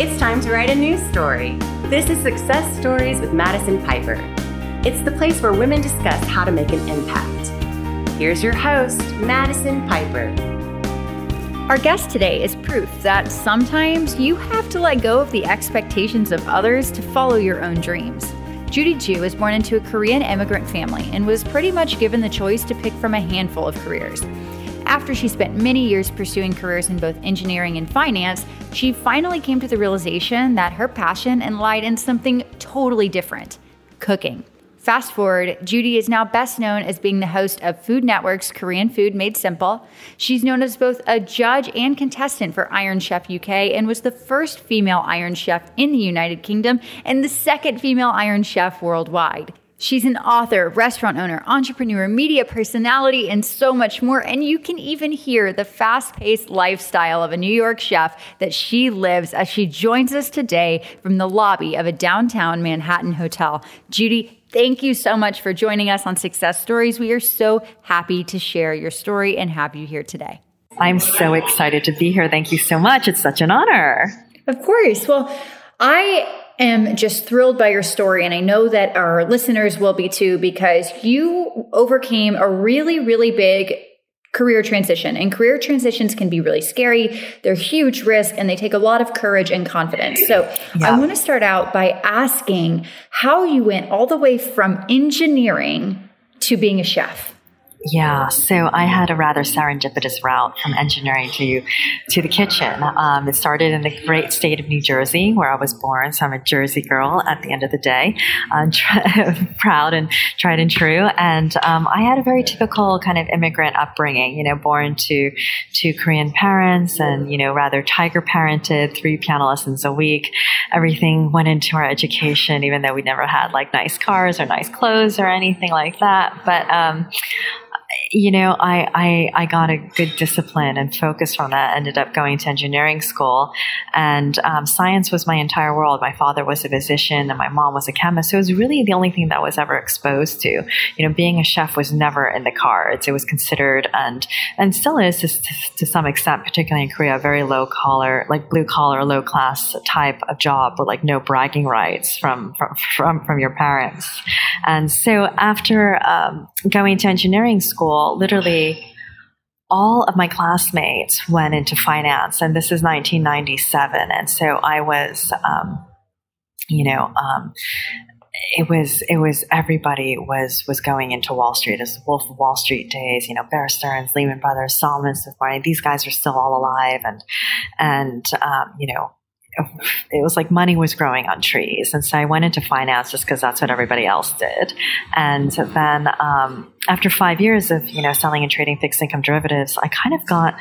It's time to write a news story. This is Success Stories with Madison Piper. It's the place where women discuss how to make an impact. Here's your host, Madison Piper. Our guest today is proof that sometimes you have to let go of the expectations of others to follow your own dreams. Judy Joo was born into a Korean immigrant family and was pretty much given the choice to pick from a handful of careers. After she spent many years pursuing careers in both engineering and finance, she finally came to the realization that her passion lied in something totally different cooking. Fast forward, Judy is now best known as being the host of Food Network's Korean Food Made Simple. She's known as both a judge and contestant for Iron Chef UK and was the first female Iron Chef in the United Kingdom and the second female Iron Chef worldwide. She's an author, restaurant owner, entrepreneur, media personality, and so much more. And you can even hear the fast paced lifestyle of a New York chef that she lives as she joins us today from the lobby of a downtown Manhattan hotel. Judy, thank you so much for joining us on Success Stories. We are so happy to share your story and have you here today. I'm so excited to be here. Thank you so much. It's such an honor. Of course. Well, I am just thrilled by your story. And I know that our listeners will be too, because you overcame a really, really big career transition. And career transitions can be really scary. They're huge risk and they take a lot of courage and confidence. So yeah. I want to start out by asking how you went all the way from engineering to being a chef. Yeah, so I had a rather serendipitous route from engineering to to the kitchen. Um, it started in the great state of New Jersey, where I was born. So I'm a Jersey girl at the end of the day, um, proud and tried and true. And um, I had a very typical kind of immigrant upbringing. You know, born to to Korean parents, and you know, rather tiger parented, three piano lessons a week. Everything went into our education, even though we never had like nice cars or nice clothes or anything like that. But um, you know, I, I, I got a good discipline and focus from that. Ended up going to engineering school, and um, science was my entire world. My father was a physician, and my mom was a chemist. So it was really the only thing that I was ever exposed to. You know, being a chef was never in the cards. It was considered, and and still is to, to some extent, particularly in Korea, a very low collar, like blue collar, low class type of job with like no bragging rights from from from, from your parents. And so after um, going to engineering school school, literally all of my classmates went into finance, and this is 1997. And so I was, um, you know, um, it was it was everybody was was going into Wall Street as the Wolf of Wall Street days. You know, Bear Stearns, Lehman Brothers, Salomon Smith. These guys are still all alive, and and um, you know it was like money was growing on trees. And so I went into finance just because that's what everybody else did. And then um, after five years of, you know, selling and trading fixed income derivatives, I kind of got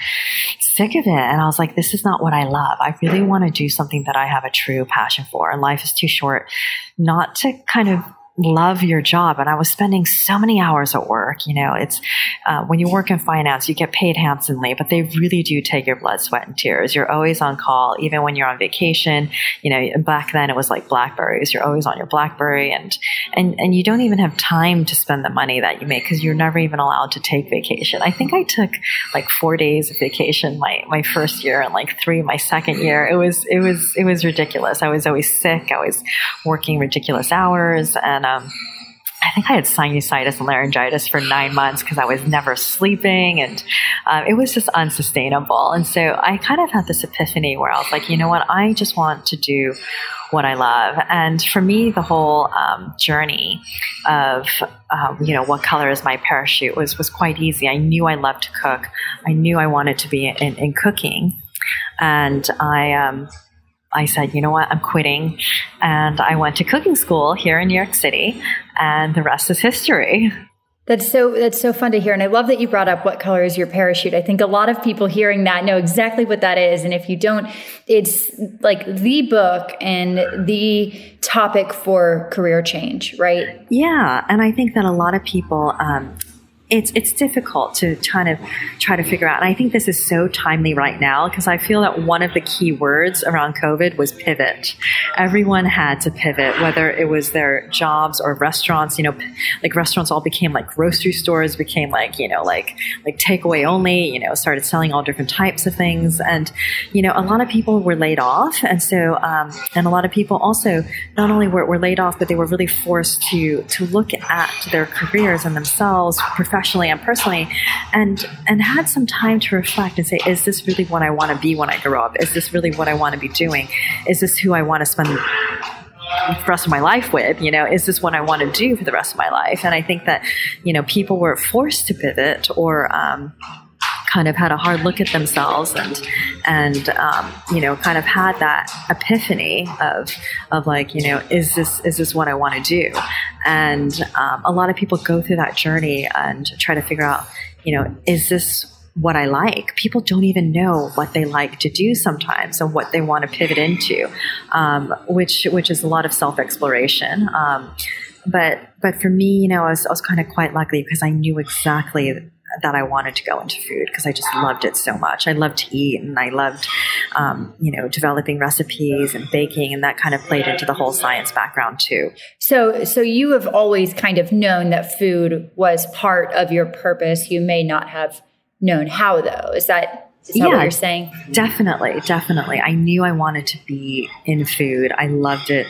sick of it. And I was like, this is not what I love. I really want to do something that I have a true passion for. And life is too short not to kind of love your job. And I was spending so many hours at work. You know, it's uh, when you work in finance, you get paid handsomely, but they really do take your blood, sweat, and tears. You're always on call, even when you're on vacation. You know, back then it was like Blackberries. You're always on your Blackberry, and and and you don't even have time to spend the money that you make because you're never even allowed to take vacation. I think I took like four days of vacation my my first year and like three my second year. It was it was it was ridiculous. I was always sick. I was working ridiculous hours and um, I think I had sinusitis and laryngitis for nine months because I was never sleeping and um, it was just unsustainable. And so I kind of had this epiphany where I was like, you know what? I just want to do what I love. And for me, the whole um, journey of, um, you know, what color is my parachute was, was quite easy. I knew I loved to cook. I knew I wanted to be in, in cooking. And I, um, I said, you know what, I'm quitting. And I went to cooking school here in New York City, and the rest is history. That's so that's so fun to hear and I love that you brought up what color is your parachute. I think a lot of people hearing that know exactly what that is and if you don't it's like the book and the topic for career change, right? Yeah, and I think that a lot of people um, it's it's difficult to kind of try to figure out. And I think this is so timely right now because I feel that one of the key words around COVID was pivot. Everyone had to pivot, whether it was their jobs or restaurants. You know, like restaurants all became like grocery stores, became like you know like like takeaway only. You know, started selling all different types of things, and you know a lot of people were laid off, and so um, and a lot of people also not only were, were laid off, but they were really forced to to look at their careers and themselves professionally and personally and and had some time to reflect and say is this really what I want to be when I grow up? Is this really what I want to be doing? Is this who I want to spend the rest of my life with? You know is this what i want to do for the rest of my life? And i think that you know people were forced to pivot or um, kind of had a hard look at themselves and and um, you know kind of had that epiphany of of like you know is this is this what I want to do and um, a lot of people go through that journey and try to figure out you know is this what I like. People don't even know what they like to do sometimes and what they want to pivot into, um, which which is a lot of self exploration. Um, but but for me, you know, I was, I was kind of quite lucky because I knew exactly that I wanted to go into food because I just loved it so much. I loved to eat and I loved, um, you know, developing recipes and baking, and that kind of played into the whole science background too. So, so you have always kind of known that food was part of your purpose. You may not have known how, though. Is that is that yeah, what you're saying? Definitely, definitely. I knew I wanted to be in food. I loved it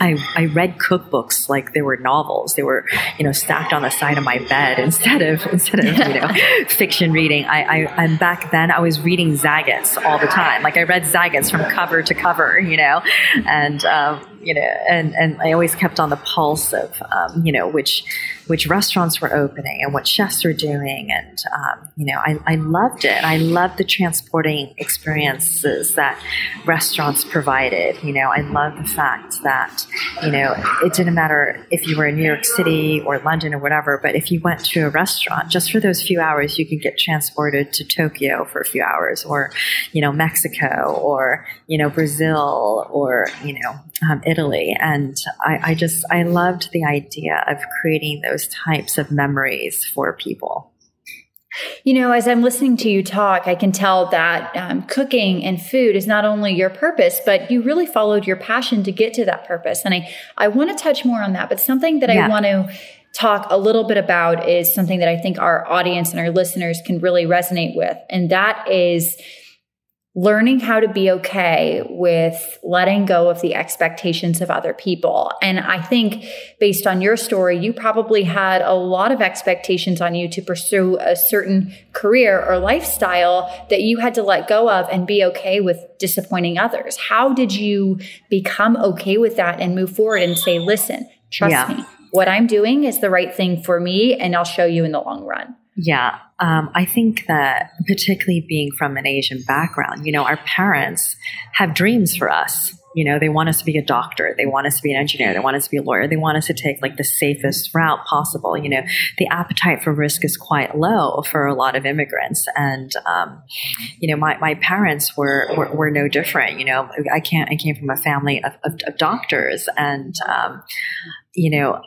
I, I read cookbooks like they were novels. They were, you know, stacked on the side of my bed instead of instead of you know fiction reading. I, I and back then I was reading Zagat's all the time. Like I read Zagat's from cover to cover, you know, and um, you know, and and I always kept on the pulse of um, you know which which restaurants were opening and what chefs were doing. And, um, you know, I, I loved it. I loved the transporting experiences that restaurants provided. You know, I loved the fact that, you know, it didn't matter if you were in New York City or London or whatever, but if you went to a restaurant, just for those few hours, you could get transported to Tokyo for a few hours or, you know, Mexico or, you know, Brazil or, you know, um, Italy. And I, I just, I loved the idea of creating those types of memories for people. You know, as I'm listening to you talk, I can tell that um, cooking and food is not only your purpose, but you really followed your passion to get to that purpose. And I, I want to touch more on that, but something that yeah. I want to talk a little bit about is something that I think our audience and our listeners can really resonate with. And that is learning how to be okay with letting go of the expectations of other people. And I think based on your story, you probably had a lot of expectations on you to pursue a certain career or lifestyle that you had to let go of and be okay with disappointing others. How did you become okay with that and move forward and say, listen, trust yeah. me, what I'm doing is the right thing for me and I'll show you in the long run? Yeah, um, I think that particularly being from an Asian background, you know, our parents have dreams for us. You know, they want us to be a doctor, they want us to be an engineer, they want us to be a lawyer, they want us to take like the safest route possible. You know, the appetite for risk is quite low for a lot of immigrants, and um, you know, my, my parents were, were, were no different. You know, I can't I came from a family of, of, of doctors, and um, you know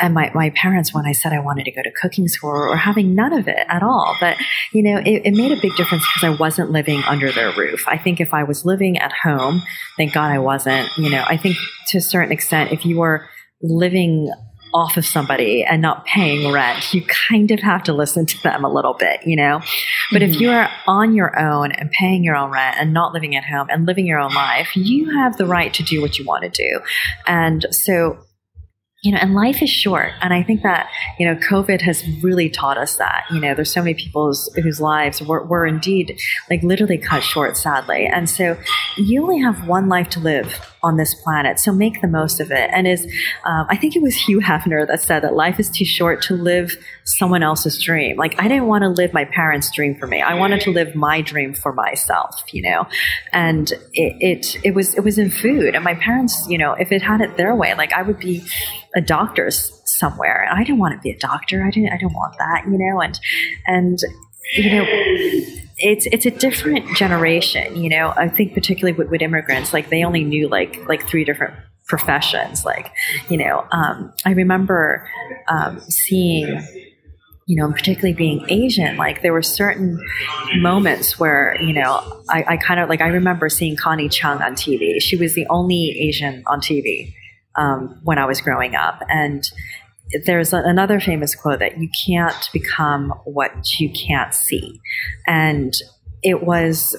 and my, my parents when I said I wanted to go to cooking school or having none of it at all. But, you know, it, it made a big difference because I wasn't living under their roof. I think if I was living at home, thank God I wasn't, you know, I think to a certain extent, if you were living off of somebody and not paying rent, you kind of have to listen to them a little bit, you know? But mm-hmm. if you are on your own and paying your own rent and not living at home and living your own life, you have the right to do what you want to do. And so you know, and life is short. And I think that, you know, COVID has really taught us that, you know, there's so many people whose, lives were, were indeed like literally cut short, sadly. And so you only have one life to live on this planet. So make the most of it. And is, um, I think it was Hugh Hefner that said that life is too short to live someone else's dream. Like I didn't want to live my parents' dream for me. I wanted to live my dream for myself, you know, and it, it, it was, it was in food and my parents, you know, if it had it their way, like I would be a doctor somewhere. I didn't want to be a doctor. I didn't, I didn't want that, you know, and, and, you know, it's it's a different generation, you know. I think particularly with, with immigrants, like they only knew like like three different professions. Like, you know, um, I remember um, seeing you know, particularly being Asian, like there were certain moments where, you know, I, I kind of like, I remember seeing Connie Chung on TV. She was the only Asian on TV um, when I was growing up. And there's another famous quote that you can't become what you can't see. And it was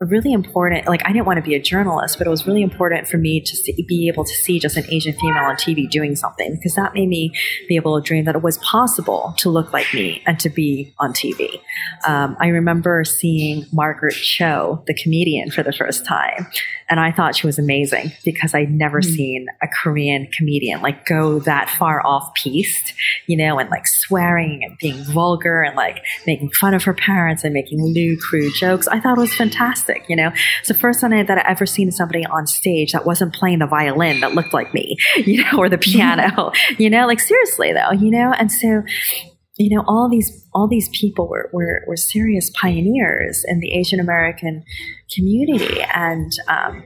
really important. Like, I didn't want to be a journalist, but it was really important for me to see, be able to see just an Asian female on TV doing something because that made me be able to dream that it was possible to look like me and to be on TV. Um, I remember seeing Margaret Cho, the comedian, for the first time, and I thought she was amazing because I'd never mm. seen a Korean comedian like go that far off piste, you know, and like swearing and being vulgar and like making fun of her parents and making lewd, crude jokes. I thought it was fantastic, you know. It's the first time that I ever seen somebody on stage that wasn't playing the violin that looked like me, you know, or the piano, you know, like seriously though, you know, and so you know all these all these people were, were, were serious pioneers in the Asian American community and um,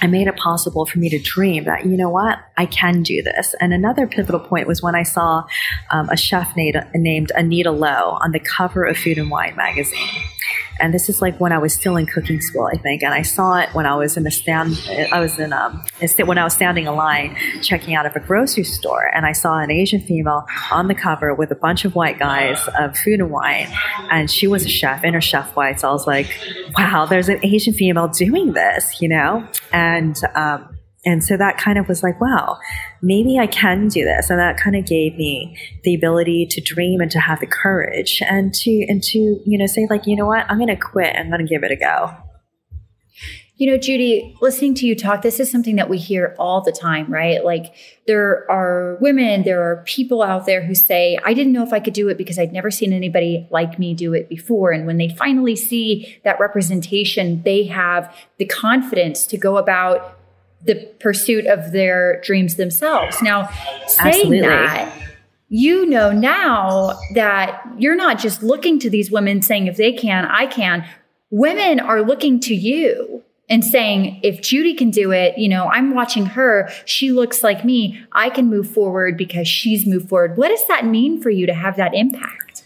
I made it possible for me to dream that, you know what, I can do this. And another pivotal point was when I saw um, a chef named, named Anita Lo on the cover of Food and Wine magazine. And this is like when I was still in cooking school, I think. And I saw it when I was in the stand, I was in, um, when I was standing in line checking out of a grocery store. And I saw an Asian female on the cover with a bunch of white guys of food and wine. And she was a chef in her chef white. So I was like, wow, there's an Asian female doing this, you know? And, um, and so that kind of was like, wow, maybe I can do this. And that kind of gave me the ability to dream and to have the courage and to, and to, you know, say like, you know what, I'm going to quit. I'm going to give it a go. You know, Judy, listening to you talk, this is something that we hear all the time, right? Like there are women, there are people out there who say, I didn't know if I could do it because I'd never seen anybody like me do it before. And when they finally see that representation, they have the confidence to go about the pursuit of their dreams themselves. Now, saying Absolutely. that, you know now that you're not just looking to these women saying, if they can, I can. Women are looking to you and saying, if Judy can do it, you know, I'm watching her. She looks like me. I can move forward because she's moved forward. What does that mean for you to have that impact?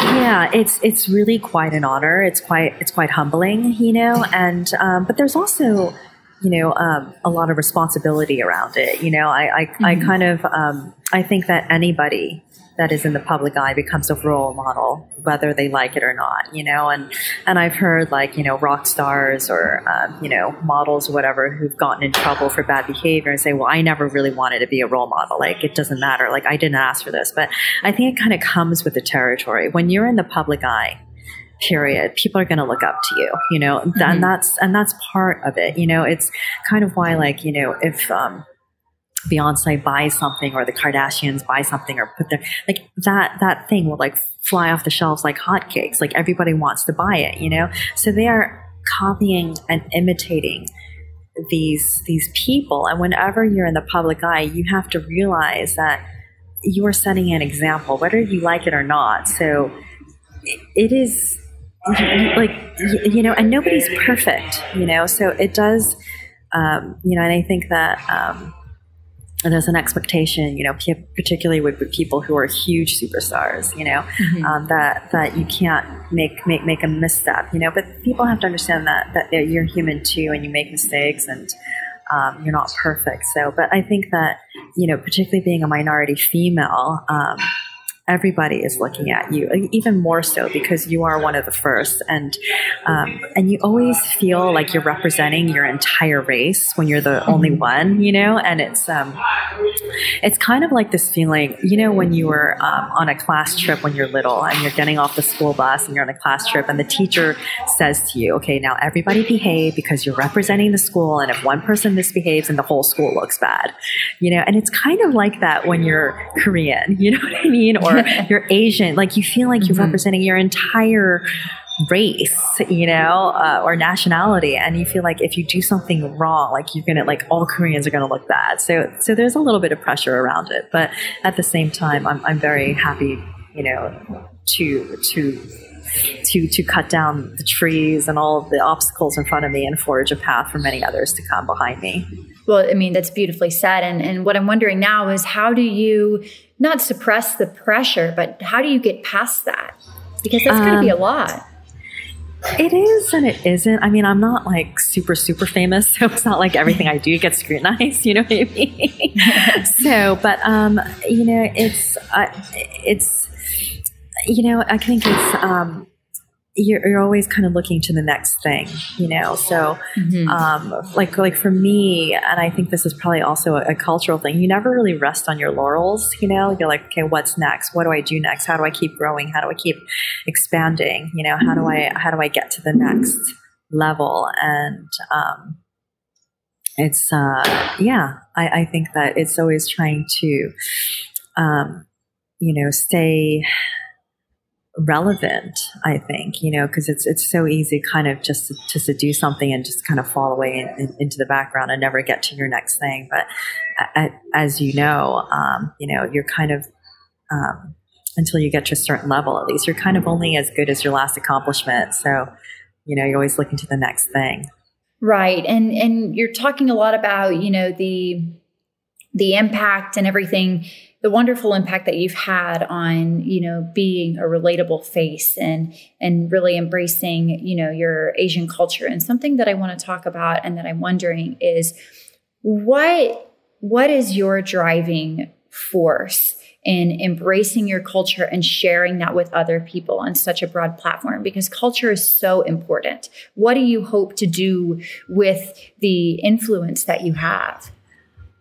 Yeah, it's it's really quite an honor. It's quite it's quite humbling, you know. And um, but there's also you know, um, a lot of responsibility around it. You know, I, I, mm-hmm. I kind of, um, I think that anybody that is in the public eye becomes a role model, whether they like it or not, you know, and, and I've heard like, you know, rock stars or, um, you know, models or whatever who've gotten in trouble for bad behavior and say, well, I never really wanted to be a role model. Like, it doesn't matter. Like, I didn't ask for this, but I think it kind of comes with the territory. When you're in the public eye, period people are going to look up to you you know mm-hmm. and that's and that's part of it you know it's kind of why like you know if um Beyonce buys something or the Kardashians buy something or put their like that that thing will like fly off the shelves like hotcakes. Like everybody wants to buy it, you know? So they are copying and imitating these these people. And whenever you're in the public eye, you have to realize that you are setting an example, whether you like it or not. So it is like you know and nobody's perfect you know? So it does um, you know and i think that um, there's an expectation you know particularly with, with, people who are huge superstars you know? Mm-hmm. um, that that you can't make make make a misstep you know? But people have to understand that that you're human too and you make mistakes and um, you're not perfect. So but i think that you know particularly being a minority female um, everybody is looking at you, even more so because you are one of the first, and um, and you always feel like you're representing your entire race when you're the only mm-hmm. one, you know. And it's um, it's kind of like this feeling, you know, when you were um, on a class trip when you're little and you're getting off the school bus and you're on a class trip, and the teacher says to you, "Okay, now everybody behave because you're representing the school, and if one person misbehaves, and the whole school looks bad," you know. And it's kind of like that when you're Korean, you know what I mean, or you're Asian, like you feel like you're mm-hmm. representing your entire race, you know, uh, or nationality, and you feel like if you do something wrong, like you're gonna like all Koreans are gonna look bad. So so there's a little bit of pressure around it, but at the same time, I'm I'm very happy, you know, to to to to cut down the trees and all the obstacles in front of me and forge a path for many others to come behind me. Well, I mean, that's beautifully said. And and what I'm wondering now is how do you not suppress the pressure, but how do you get past that? Because that's um, going to be a lot. It is and it isn't. I mean, I'm not like super, super famous, so it's not like everything I do gets scrutinized. You know what I mean? so, but um, you know, it's uh, it's you know, I think it's um, you're, you're, always kind of looking to the next thing, you know. So, mm-hmm. um, like like for me, and I think this is probably also a, a, cultural thing. You never really rest on your laurels, you know. You're like, okay, what's next? What do I do next? How do I keep growing? How do I keep expanding? You know, how do I how do I get to the next level? And um, it's uh, yeah, I, I think that it's always trying to, um, you know, stay relevant i think you know because it's it's so easy kind of just to, to do something and just kind of fall away in, in, into the background and never get to your next thing. But as you know um, you know you're kind of um, until you get to a certain level at least you're kind of only as good as your last accomplishment. So you know you're always looking to the next thing. Right. And and you're talking a lot about you know the the impact and everything the wonderful impact that you've had on you know being a relatable face and and really embracing you know your asian culture and something that i want to talk about and that i'm wondering is what what is your driving force in embracing your culture and sharing that with other people on such a broad platform because culture is so important. What do you hope to do with the influence that you have?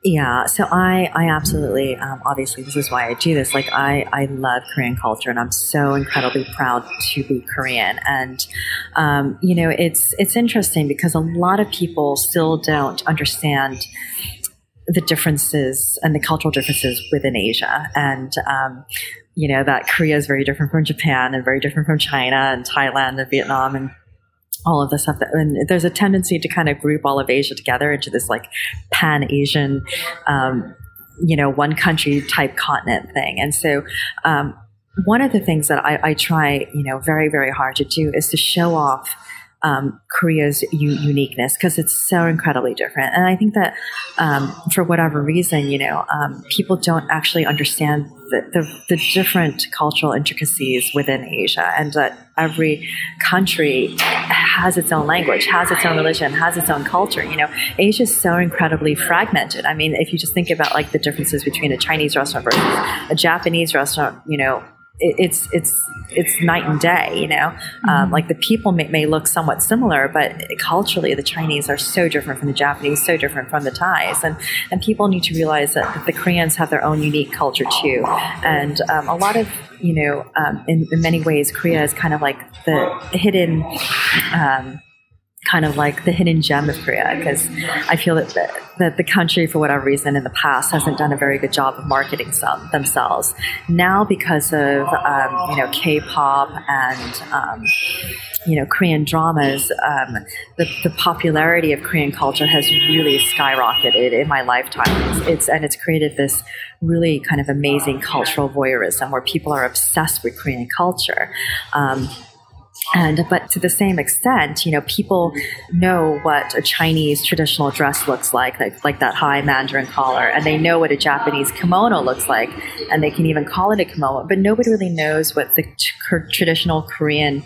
Yeah, so I, I absolutely, um, obviously, this is why I do this. Like, I, I love Korean culture, and I'm so incredibly proud to be Korean. And, um, you know, it's it's interesting because a lot of people still don't understand the differences and the cultural differences within Asia, and um, you know that Korea is very different from Japan, and very different from China, and Thailand, and Vietnam, and all of the stuff that and there's a tendency to kind of group all of Asia together into this like pan Asian, um, you know, one country type continent thing. And so, um, one of the things that I, I, try, you know, very, very hard to do is to show off um, Korea's u- uniqueness because it's so incredibly different. And I think that um, for whatever reason, you know, um, people don't actually understand the, the, the, different cultural intricacies within Asia, and that every country has its own language, has its own religion, has its own culture. You know, Asia is so incredibly fragmented. I mean, if you just think about like the differences between a Chinese restaurant versus a Japanese restaurant, you know, it's it's it's night and day you know? Um, mm-hmm. um, like the people may, may, look somewhat similar but culturally the chinese are so different from the japanese so different from the thais. And and people need to realize that the koreans have their own unique culture too. And um, a lot of you know um, in, in, many ways korea is kind of like the hidden um, kind of like the hidden gem of Korea because I feel that the, that the country, for whatever reason, in the past hasn't done a very good job of marketing some, themselves. Now, because of um, you know K-pop and um, you know Korean dramas, um, the, the, popularity of Korean culture has really skyrocketed in my lifetime. It's, it's and it's created this really kind of amazing cultural voyeurism where people are obsessed with Korean culture. Um, and but to the same extent, you know, people know what a Chinese traditional dress looks like, like, like that high mandarin collar, and they know what a Japanese kimono looks like, and they can even call it a kimono. But nobody really knows what the traditional Korean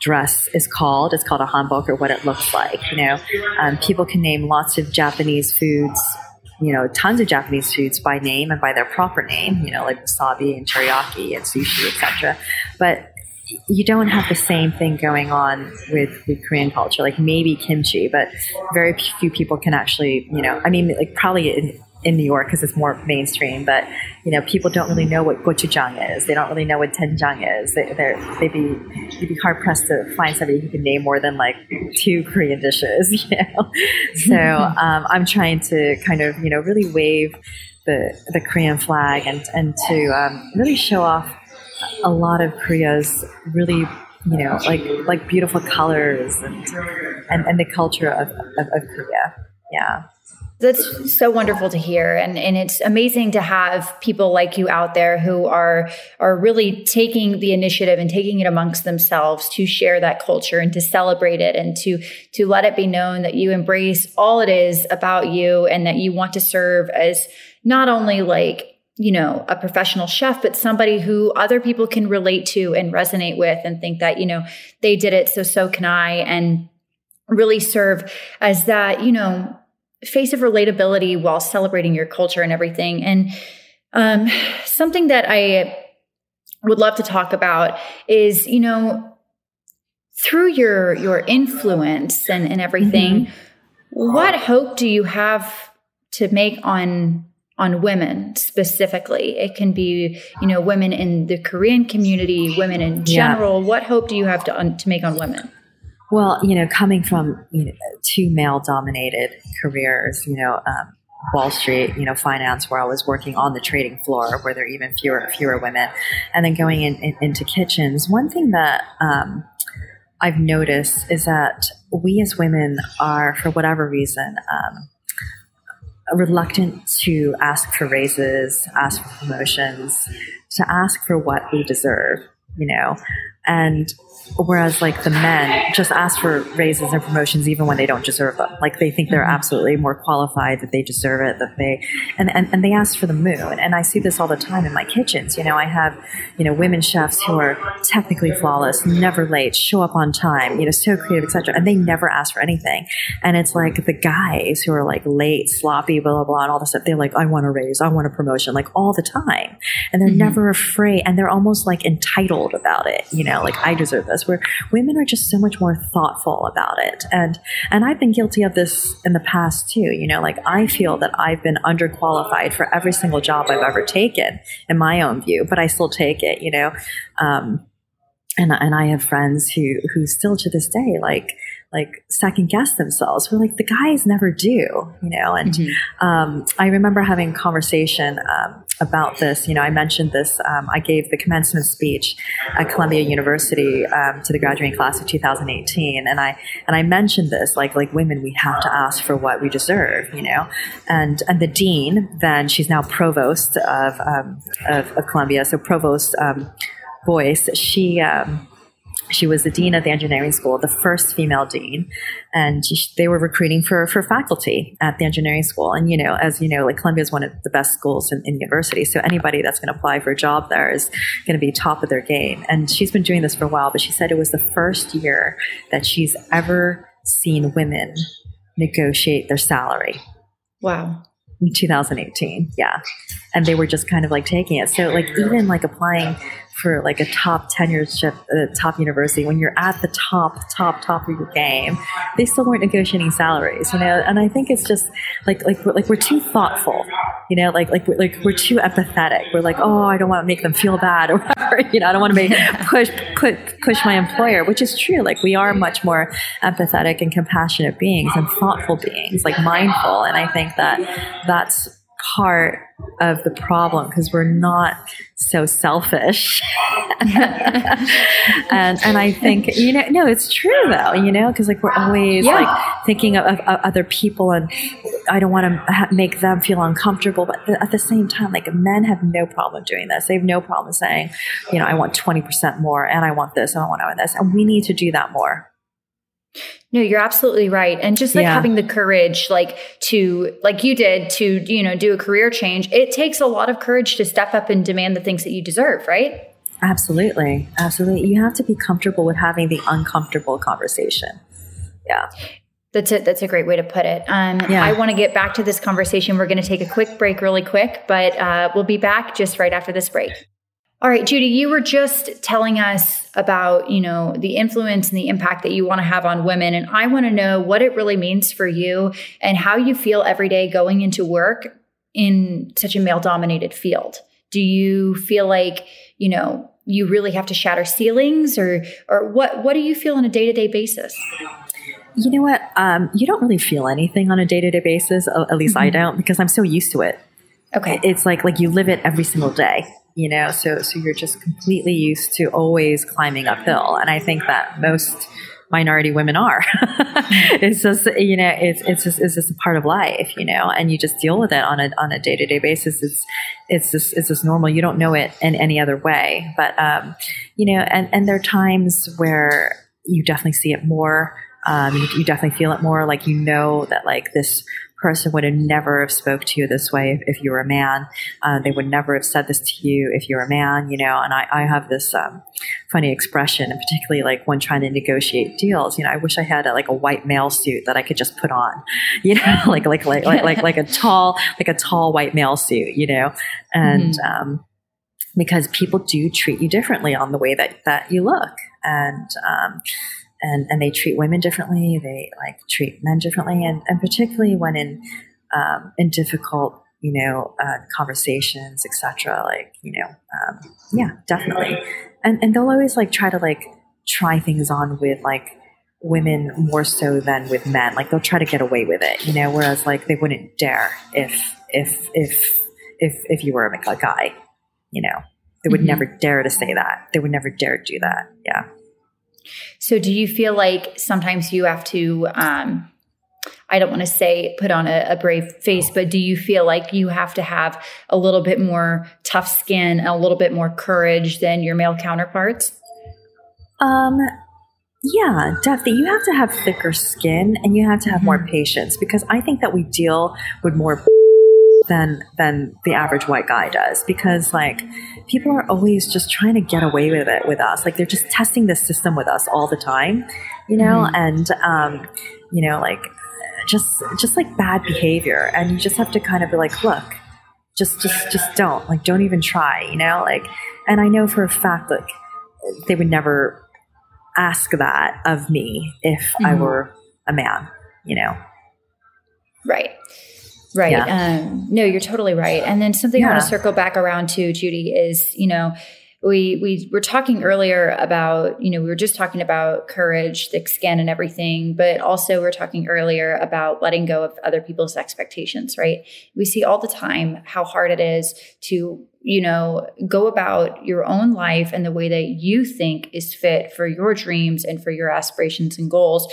dress is called. It's called a hanbok, or what it looks like. You know, um, people can name lots of Japanese foods you know, tons of Japanese foods by name and by their proper name, you know, like wasabi and teriyaki and sushi, etc. But you don't have the same thing going on with, with Korean culture, like maybe kimchi, but very few people can actually, you know, I mean, like probably in, in New York because it's more mainstream, but you know, people don't really know what gochujang is. They don't really know what doenjang is. They, they'd be you'd be hard pressed to find somebody who can name more than like two Korean dishes. You know, so um, I'm trying to kind of you know really wave the the Korean flag and and to um, really show off a lot of Korea's really you know like like beautiful colors and and, and the culture of, of, of Korea. Yeah. That's so wonderful to hear. And, and it's amazing to have people like you out there who are, are really taking the initiative and taking it amongst themselves to share that culture and to celebrate it and to, to let it be known that you embrace all it is about you and that you want to serve as not only like you know, a professional chef, but somebody who other people can relate to and resonate with and think that, you know, they did it, so so can I. And really serve as that, you know, face of relatability while celebrating your culture and everything. And um, something that I would love to talk about is, you know, through your your influence and, and everything, mm-hmm. what hope do you have to make on on women specifically. It can be, you know, women in the Korean community, women in general. Yeah. What hope do you have to to make on women? Well, you know, coming from you know, two male dominated careers, you know, um, Wall Street, you know, finance, where I was working on the trading floor, where there are even fewer fewer women, and then going in, in, into kitchens. One thing that um, I've noticed is that we as women are, for whatever reason, um, reluctant to ask for raises, ask for promotions, to ask for what we deserve, you know. And Whereas like the men just ask for raises and promotions even when they don't deserve them. Like they think they're mm-hmm. absolutely more qualified, that they deserve it, that they and, and, and they ask for the moon. And I see this all the time in my kitchens. You know, I have, you know, women chefs who are technically flawless, never late, show up on time, you know, so creative, etc. And they never ask for anything. And it's like the guys who are like late, sloppy, blah blah blah, and all this stuff, they're like, I want a raise, I want a promotion, like all the time. And they're mm-hmm. never afraid and they're almost like entitled about it, you know, like I deserve this where women are just so much more thoughtful about it. And, and I've been guilty of this in the past too. You know, like I feel that I've been underqualified for every single job I've ever taken in my own view, but I still take it, you know. Um, and, and I have friends who, who still to this day, like, like second guess themselves. We're like, the guys never do, you know? And, mm-hmm. um, I remember having a conversation, um, about this. You know, I mentioned this. Um, I gave the commencement speech at Columbia University um, to the graduating class of 2018, and I and I mentioned this like like women, we have to ask for what we deserve. You know, and and the dean then she's now provost of um, of, of, Columbia, so provost um, Boyce. She um, she was the dean of the engineering school, the first female dean, and they were recruiting for for faculty at the engineering school. And you know, as you know, like Columbia is one of the best schools in, in university, so anybody that's going to apply for a job there is going to be top of their game. And she's been doing this for a while, but she said it was the first year that she's ever seen women negotiate their salary. Wow. In 2018, yeah, and they were just kind of like taking it. So, like, even like applying for like a top tenureship at uh, a top university, when you're at the top, top, top of your game, they still weren't negotiating salaries, you know. And I think it's just like like like we're too thoughtful, you know, like like we're, like we're too empathetic. We're like, oh, I don't want to make them feel bad or whatever, you know. I don't want to make push put push my employer, which is true. Like we are much more empathetic and compassionate beings and thoughtful beings, like mindful. And I think that that's part of the problem because we're not so selfish. and and I think you know no it's true though you know because like we're always yeah. like thinking of, of, of, other people and I don't want to ha- make them feel uncomfortable but th- at the same time like men have no problem doing this they have no problem saying you know I want 20% more and I want this and I want this and we need to do that more no, you're absolutely right. And just like yeah. having the courage, like to, like you did to, you know, do a career change, it takes a lot of courage to step up and demand the things that you deserve, right? Absolutely. Absolutely. You have to be comfortable with having the uncomfortable conversation. Yeah. That's it. That's a great way to put it. Um, yeah. I want to get back to this conversation. We're going to take a quick break really quick, but uh, we'll be back just right after this break. All right, Judy, you were just telling us about, you know, the influence and the impact that you want to have on women. And I want to know what it really means for you and how you feel every day going into work in such a male dominated field. Do you feel like, you know, you really have to shatter ceilings or or what what do you feel on a day-to-day basis? You know what? Um, you don't really feel anything on a day-to-day basis. At least mm-hmm. I don't because I'm so used to it. Okay. It's like like you live it every single day you know? So so you're just completely used to always climbing uphill. And i think that most minority women are. It's just you know it's it's just it's just a part of life you know? And you just deal with it on a on a day-to-day basis. It's it's just it's just normal. You don't know it in any other way. But um you know and and there are times where you definitely see it more. Um, you, you, definitely feel it more. Like you know that like this person would have never have spoke to you this way if, if you were a man. Uh, they would never have said this to you if you were a man, you know. And I, I have this um, funny expression, and particularly like when trying to negotiate deals. You know, I wish I had a, like a white male suit that I could just put on, you know, like like like like like like a tall like a tall white male suit, you know, and. Mm-hmm. Um, because people do treat you differently on the way that, that you look. And, um, and, and they treat women differently. They like treat men differently. And, and particularly when in, um, in difficult, you know, uh, conversations, etc. Like, you know, um, yeah, definitely. And, and they'll always like try to like try things on with like, women more so than with men. Like they'll try to get away with it, you know, whereas like they wouldn't dare if if if if if you were a guy, you know, they would mm-hmm. never dare to say that. They would never dare do that. Yeah. So, do you feel like sometimes you have to, um, I don't want to say put on a, a, brave face, but do you feel like you have to have a little bit more tough skin, and a little bit more courage than your male counterparts? Um, yeah, definitely. You have to have thicker skin and you have to have mm-hmm. more patience because I think that we deal with more than than the average white guy does because like people are always just trying to get away with it with us. Like they're just testing the system with us all the time you know? Mm-hmm. and um, you know like just just like bad behavior. And you just have to kind of be like look just just just don't. Like don't even try you know? Like and i know for a fact like they would never ask that of me if mm-hmm. i were a man you know? Right Right. Yeah. Um, no, you're totally right. And then something yeah. I want to circle back around to, Judy, is, you know, we we were talking earlier about you know we were just talking about courage thick skin and everything but also we are talking earlier about letting go of other people's expectations right we see all the time how hard it is to you know go about your own life and the way that you think is fit for your dreams and for your aspirations and goals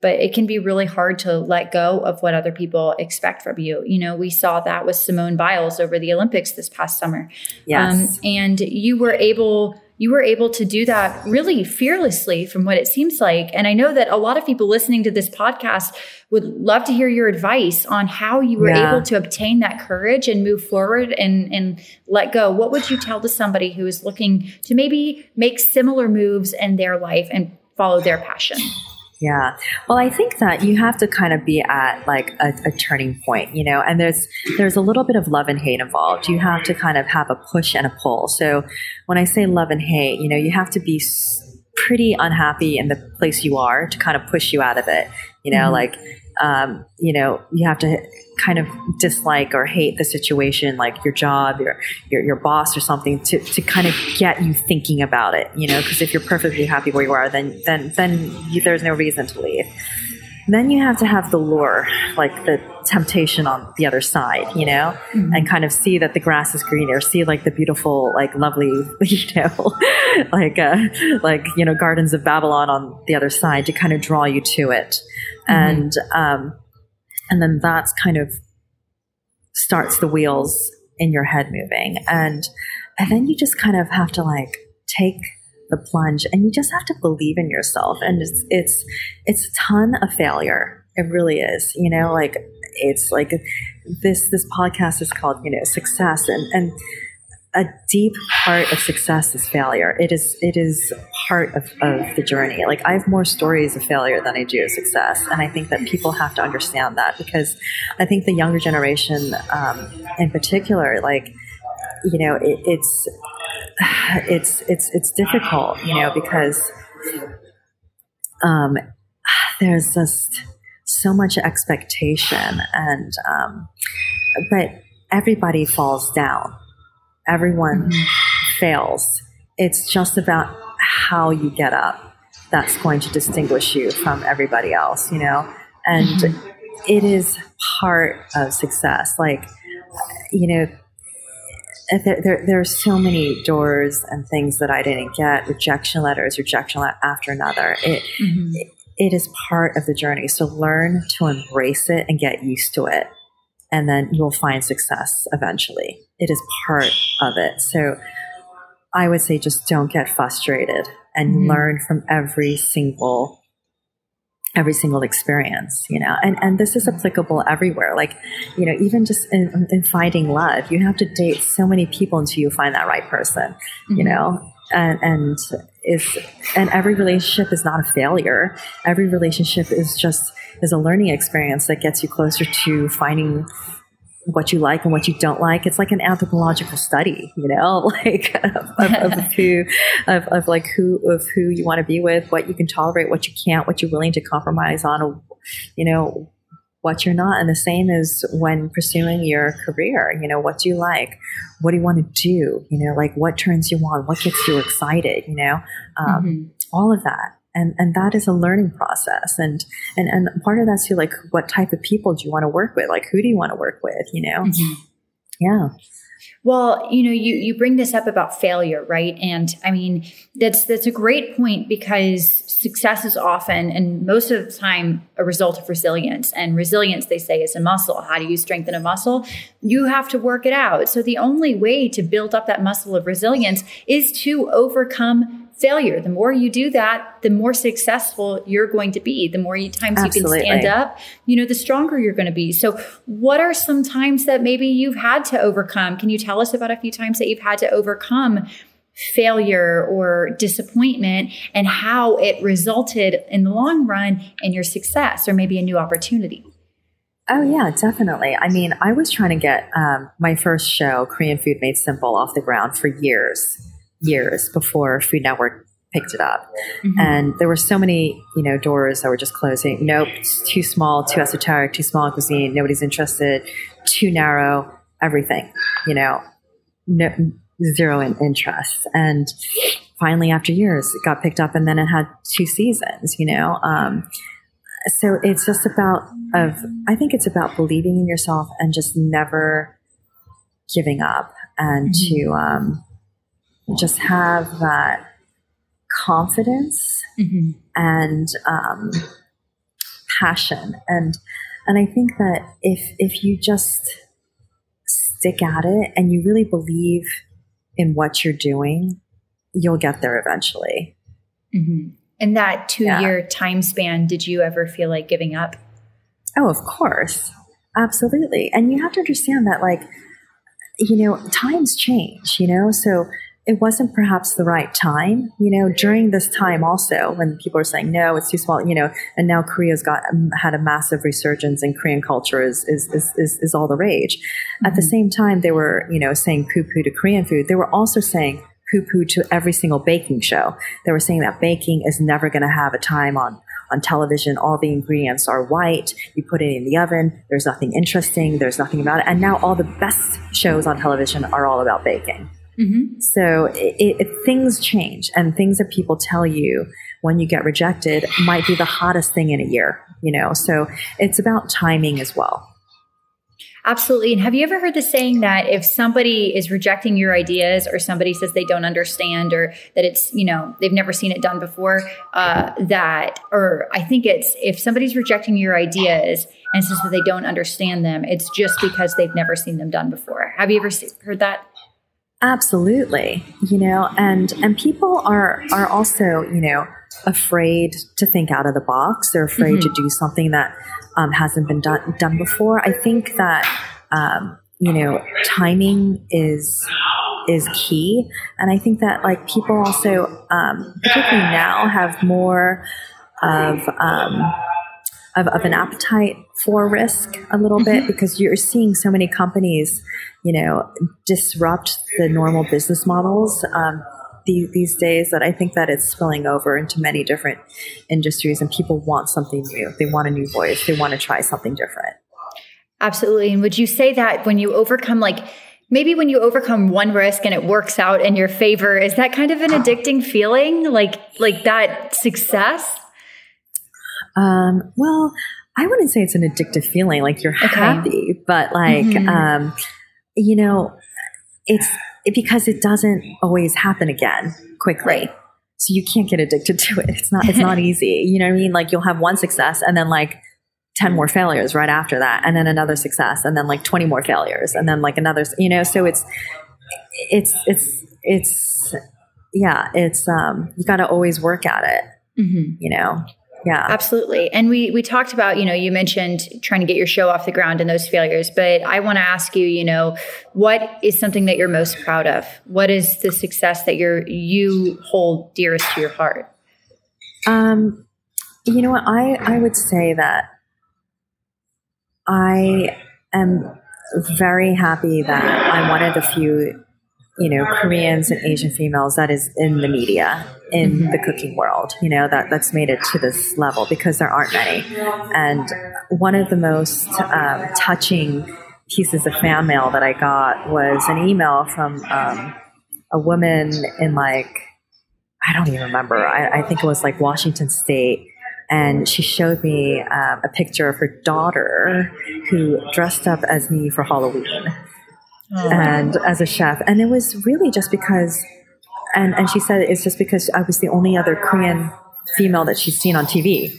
but it can be really hard to let go of what other people expect from you. You know, we saw that with Simone Biles over the Olympics this past summer. Yes. Um, and you were able you were able to do that really fearlessly from what it seems like. And I know that a lot of people listening to this podcast would love to hear your advice on how you were yeah. able to obtain that courage and move forward and, and let go. What would you tell to somebody who is looking to maybe make similar moves in their life and follow their passion? Yeah. Well, I think that you have to kind of be at like a, a, turning point, you know, and there's, there's a little bit of love and hate involved. You have to kind of have a push and a pull. So when I say love and hate, you know, you have to be pretty unhappy in the place you are to kind of push you out of it, you know, mm-hmm. like, um, you know, you have to kind of dislike or hate the situation, like your job, your your, your boss, or something, to, to kind of get you thinking about it. You know, because if you're perfectly happy where you are, then then then you, there's no reason to leave. Then you have to have the lure, like the temptation on the other side, you know, mm-hmm. and kind of see that the grass is greener, see like the beautiful, like lovely, you know, like uh, like you know, gardens of Babylon on the other side to kind of draw you to it, mm-hmm. and um, and then that's kind of starts the wheels in your head moving. And and then you just kind of have to like take the plunge and you just have to believe in yourself. And it's it's it's a ton of failure. It really is you know like it's like this this podcast is called you know success. And and a deep part of success is failure. It is it is part of, of the journey. Like I have more stories of failure than I do of success, and I think that people have to understand that because I think the younger generation, um, in particular, like you know, it, it's it's it's it's difficult, you know, because um, there's just so much expectation, and um, but everybody falls down everyone mm-hmm. fails. It's just about how you get up that's going to distinguish you from everybody else, you know? And mm-hmm. it is part of success. Like, you know, there, there, there, are so many doors and things that I didn't get rejection letters, rejection after another. It, mm-hmm. it, it is part of the journey. So learn to embrace it and get used to it and then you'll find success eventually. It is part of it. So I would say just don't get frustrated and mm-hmm. learn from every single every single experience, you know, and, and this is applicable everywhere. Like, you know, even just in, in finding love, you have to date so many people until you find that right person, you Mhm. know, and, and is, and every relationship is not a failure. Every relationship is just, is a learning experience that gets you closer to finding what you like and what you don't like. It's like an anthropological study, you know, like of, of, of who, of, of like who, of who you want to be with, what you can tolerate, what you can't, what you're willing to compromise on, you know, what you're not. And the same is when pursuing your career, you know, what do you like? What do you want to do? You know, like what turns you on? What gets you excited? You know, um, Mhm. all of that. And, and that is a learning process. And, and, and part of that's too, like, what type of people do you want to work with? Like, who do you want to work with? You know? Mhm. Yeah. Well, you know, you you bring this up about failure, right? And I mean, that's that's a great point because success is often and most of the time a result of resilience. And resilience, they say, is a muscle. How do you strengthen a muscle? You have to work it out. So the only way to build up that muscle of resilience is to overcome failure. The more you do that, the more successful you're going to be. The more times Absolutely. you can stand up, you know, the stronger you're going to be. So, what are some times that maybe you've had to overcome? Can you tell us about a few times that you've had to overcome failure or disappointment and how it resulted in the long run in your success or maybe a new opportunity? Oh yeah, definitely. I mean, I was trying to get um, my first show, Korean Food Made Simple, off the ground for years, years before Food Network picked it up. Mm-hmm. And there were so many, you know, doors that were just closing. Nope, too small, too esoteric, too small in cuisine. Nobody's interested. Too narrow. Everything, you know, no, zero in interest. And finally, after years, it got picked up, and then it had two seasons. You know, um, so it's just about of I think it's about believing in yourself and just never giving up and Mhm. to um, just have that confidence Mhm. and um, passion and and I think that if if you just stick at it and you really believe in what you're doing, you'll get there eventually. Mhm. In that two year time span, did you ever feel like giving up? Oh, of course. Absolutely. And you have to understand that, like, you know, times change, you know? So it wasn't perhaps the right time, you know, during this time also when people are saying, no, it's too small, you know, and now Korea's got, um, had a massive resurgence and Korean culture is, is, is, is, is all the rage. At the Mhm. same time, they were, you know, saying poo poo to Korean food. They were also saying poo poo to every single baking show. They were saying that baking is never going to have a time on on television. All the ingredients are white. You put it in the oven. There's nothing interesting. There's nothing about it. And now all the best shows on television are all about baking. Mhm. So it, it, things change, and things that people tell you when you get rejected might be the hottest thing in a year. You know, so it's about timing as well. Absolutely. And have you ever heard the saying that if somebody is rejecting your ideas or somebody says they don't understand or that it's, you know, they've never seen it done before, uh, that, or I think it's if somebody's rejecting your ideas and says that they don't understand them, it's just because they've never seen them done before. Have you ever heard that? Absolutely, you know, and and people are are also you know afraid to think out of the box. They're afraid to do something that um, hasn't been done done before. I think that um, you know timing is is key, and I think that like people also, um, particularly now, have more of um, of, of an appetite for risk a little bit because you're seeing so many companies, you know, disrupt the normal business models um, these, these days that I think that it's spilling over into many different industries and people want something new. They want a new voice. They want to try something different. Absolutely. And would you say that when you overcome, like, maybe when you overcome one risk and it works out in your favor, is that kind of an addicting feeling? Like, like that success? Um, well, I wouldn't say it's an addictive feeling like you're Okay. happy, but like, Mhm. um, you know, it's it, because it doesn't always happen again quickly. So you can't get addicted to it. It's not, it's not easy. You know what I mean? Like you'll have one success and then like 10 more failures right after that. And then another success and then like 20 more failures and then like another, you know, so it's, it's, it's, it's, yeah, it's, um, you got to always work at it, Mm-hmm. you know? Yeah. Absolutely. And we we talked about, you know, you mentioned trying to get your show off the ground and those failures, but I want to ask you, you know, what is something that you're most proud of? What is the success that you're you hold dearest to your heart? Um you know what I I would say that I am very happy that I'm one of the few you know, Koreans and Asian females that is in the media, in mm-hmm. the cooking world, you know, that, that's made it to this level because there aren't many. And one of the most um, touching pieces of fan mail that I got was an email from um, a woman in like, I don't even remember, I, I, think it was like Washington State. And she showed me um, a picture of her daughter who dressed up as me for Halloween oh. and as a chef. And it was really just because, and, and she said it's just because I was the only other Korean female that she's seen on TV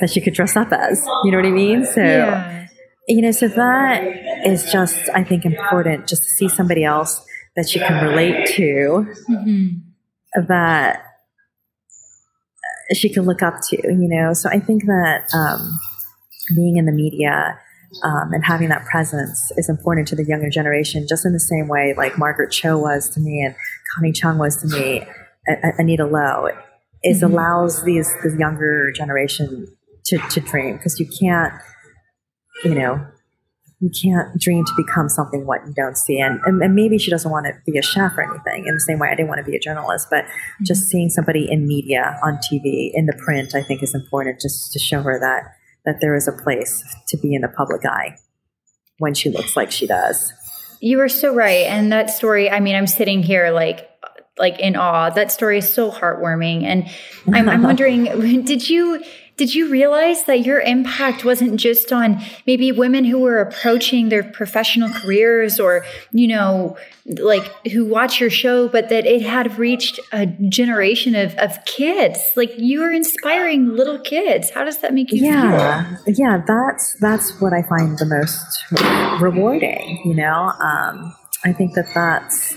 that she could dress up as. You know what I mean? So, yeah. you know, so that is just, I think, important just to see somebody else that she can relate to mm-hmm. that she can look up to, you know? So I think that um, being in the media um, and having that presence is important to the younger generation, just in the same way like Margaret Cho was to me and Connie Chung was to me, Anita Lo, is mm-hmm. allows these the younger generation to, to dream because you can't, you know, you can't dream to become something what you don't see. And, and, and, maybe she doesn't want to be a chef or anything in the same way I didn't want to be a journalist, but mm-hmm. just seeing somebody in media, on TV, in the print, I think is important just to show her that that there is a place to be in the public eye when she looks like she does. You are so right. And that story, I mean, I'm sitting here like like in awe. That story is so heartwarming. And I'm, I'm wondering, did you did you realize that your impact wasn't just on maybe women who were approaching their professional careers or, you know, like who watch your show, but that it had reached a generation of, of kids? Like you are inspiring little kids. How does that make you yeah. feel? Yeah, that's that's what I find the most rewarding, you know? Um, I think that that's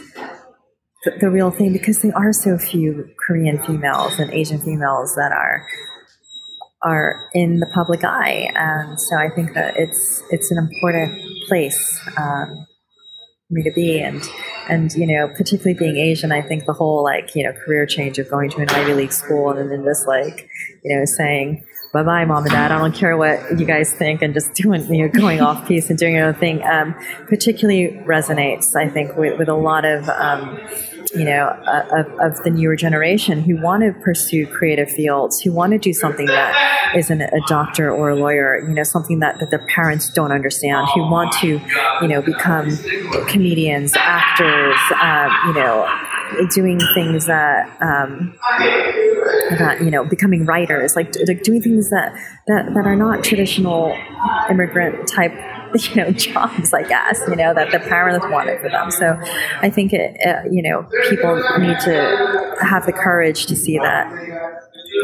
the, the real thing because there are so few Korean females and Asian females that are are in the public eye, and so I think that it's it's an important place um, for me to be, and and you know, particularly being Asian, I think the whole like you know career change of going to an Ivy League school and then just like you know saying bye bye mom and dad. I don't care what you guys think and just doing you know going off piece and doing your own thing um, particularly resonates i think with, with a lot of um, you know, of, of, the newer generation who want to pursue creative fields, who want to do something that isn't a doctor or a lawyer, you know, something that, that their parents don't understand, who want to, you know, become comedians, actors, um, you know, doing things that, um, that, you know, becoming writers, like, like doing things that, that, that are not traditional immigrant type you know jobs i guess you know that the parents wanted for them. So i think it uh, you know people need to have the courage to see that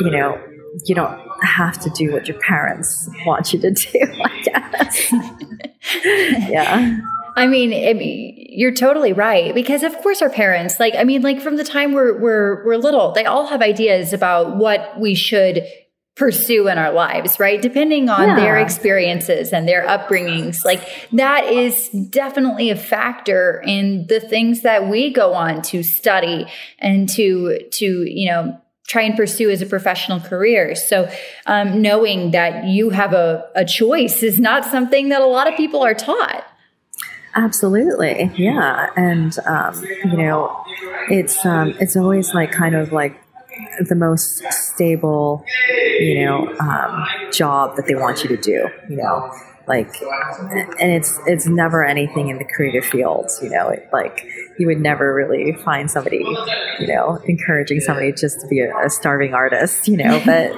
you know you don't have to do what your parents want you to do i guess. Yeah. I mean, I mean, you're totally right because of course our parents, like, I mean, like from the time we're, we're, we're little, they all have ideas about what we should pursue in our lives, right? Depending on yeah. their experiences and their upbringings. Like that is definitely a factor in the things that we go on to study and to, to, you know, try and pursue as a professional career. So, um, knowing that you have a, a choice is not something that a lot of people are taught. Absolutely, yeah, and um, you know, it's um, it's always like kind of like the most stable, you know, um, job that they want you to do, you know, like, and it's, it's never anything in the creative fields, you know, it, like you would never really find somebody, you know, encouraging somebody just to be a, a starving artist, you know, but,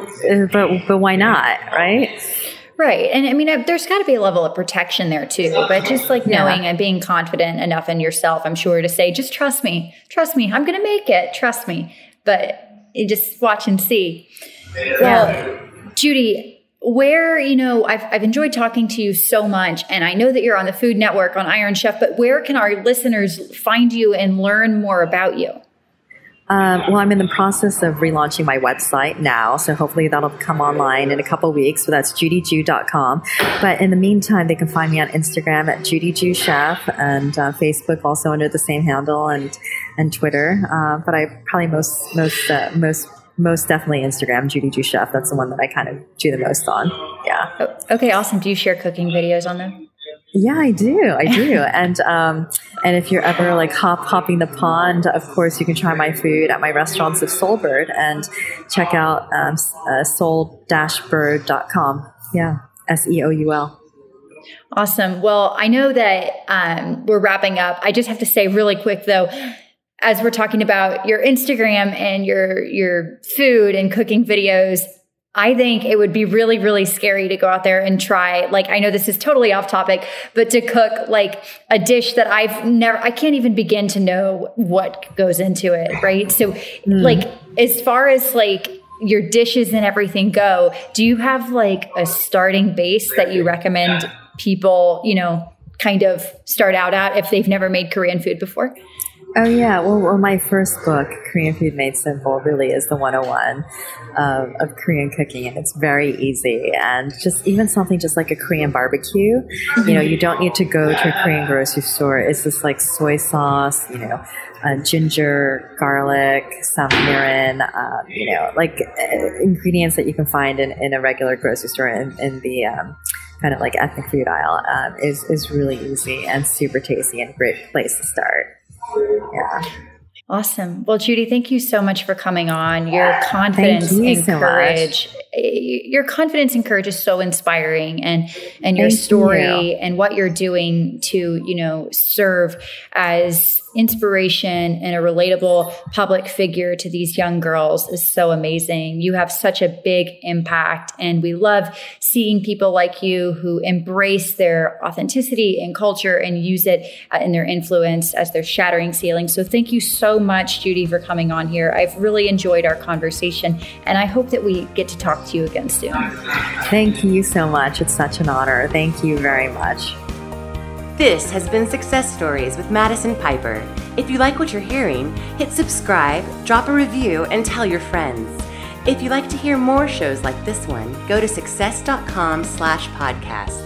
but, but why not? Right. Right. And I mean, there's got to be a level of protection there too, but just like knowing yeah. and being confident enough in yourself, I'm sure to say, just trust me, trust me, I'm going to make it, trust me. But just watch and see. Yeah. Well, Judy, where, you know, I've, I've enjoyed talking to you so much, and I know that you're on the Food Network on Iron Chef, but where can our listeners find you and learn more about you? Um, well, I'm in the process of relaunching my website now, so hopefully that'll come online in a couple weeks. So that's judyjoo.com. But in the meantime, they can find me on Instagram at judyjoo chef and uh, Facebook also under the same handle and and Twitter. Uh, but I probably most most uh, most most definitely Instagram, Judy Joo Chef. That's the one that I kind of do the most on. Yeah. Oh, okay, awesome. Do you share cooking videos on there? Yeah, I do. I do. and um, and if you're ever like hop hopping the pond, of course you can try my food at my restaurants of Seoul Bird and check out um, uh, seoul-bird.com. Yeah, S E O U L. Awesome. Well, I know that um, we're wrapping up. I just have to say really quick though, as we're talking about your Instagram and your your food and cooking videos, I think it would be really, really scary to go out there and try, like, I know this is totally off topic, but to cook like a dish that I've never, I can't even begin to know what goes into it. Right. So, mm. like, as far as like, your dishes and everything go, do you have like a starting base that you recommend people, you know, kind of start out at if they've never made Korean food before? Oh yeah, well, well, my first book, Korean Food Made Simple, really is the 101 of, of Korean cooking, and it's very easy. And just even something just like a Korean barbecue, you know, you don't need to go to a Korean grocery store. It's just like soy sauce, you know, uh, ginger, garlic, some mirin, um, you know, like uh, ingredients that you can find in, in a regular grocery store in, in the um, kind of like ethnic food aisle um, is is really easy and super tasty and great place to start yeah. Awesome. Well, Judy, thank you so much for coming on. Your confidence you and so courage, much. your confidence and courage is so inspiring, and and your thank story you. and what you're doing to you know serve as inspiration and a relatable public figure to these young girls is so amazing. You have such a big impact, and we love seeing people like you who embrace their authenticity and culture and use it uh, in their influence as they're shattering ceilings. So, thank you so much, Judy, for coming on here. I've really enjoyed our conversation, and I hope that we get to talk to you again soon. Thank you so much. It's such an honor. Thank you very much. This has been Success Stories with Madison Piper. If you like what you're hearing, hit subscribe, drop a review, and tell your friends. If you'd like to hear more shows like this one, go to success.com slash podcasts.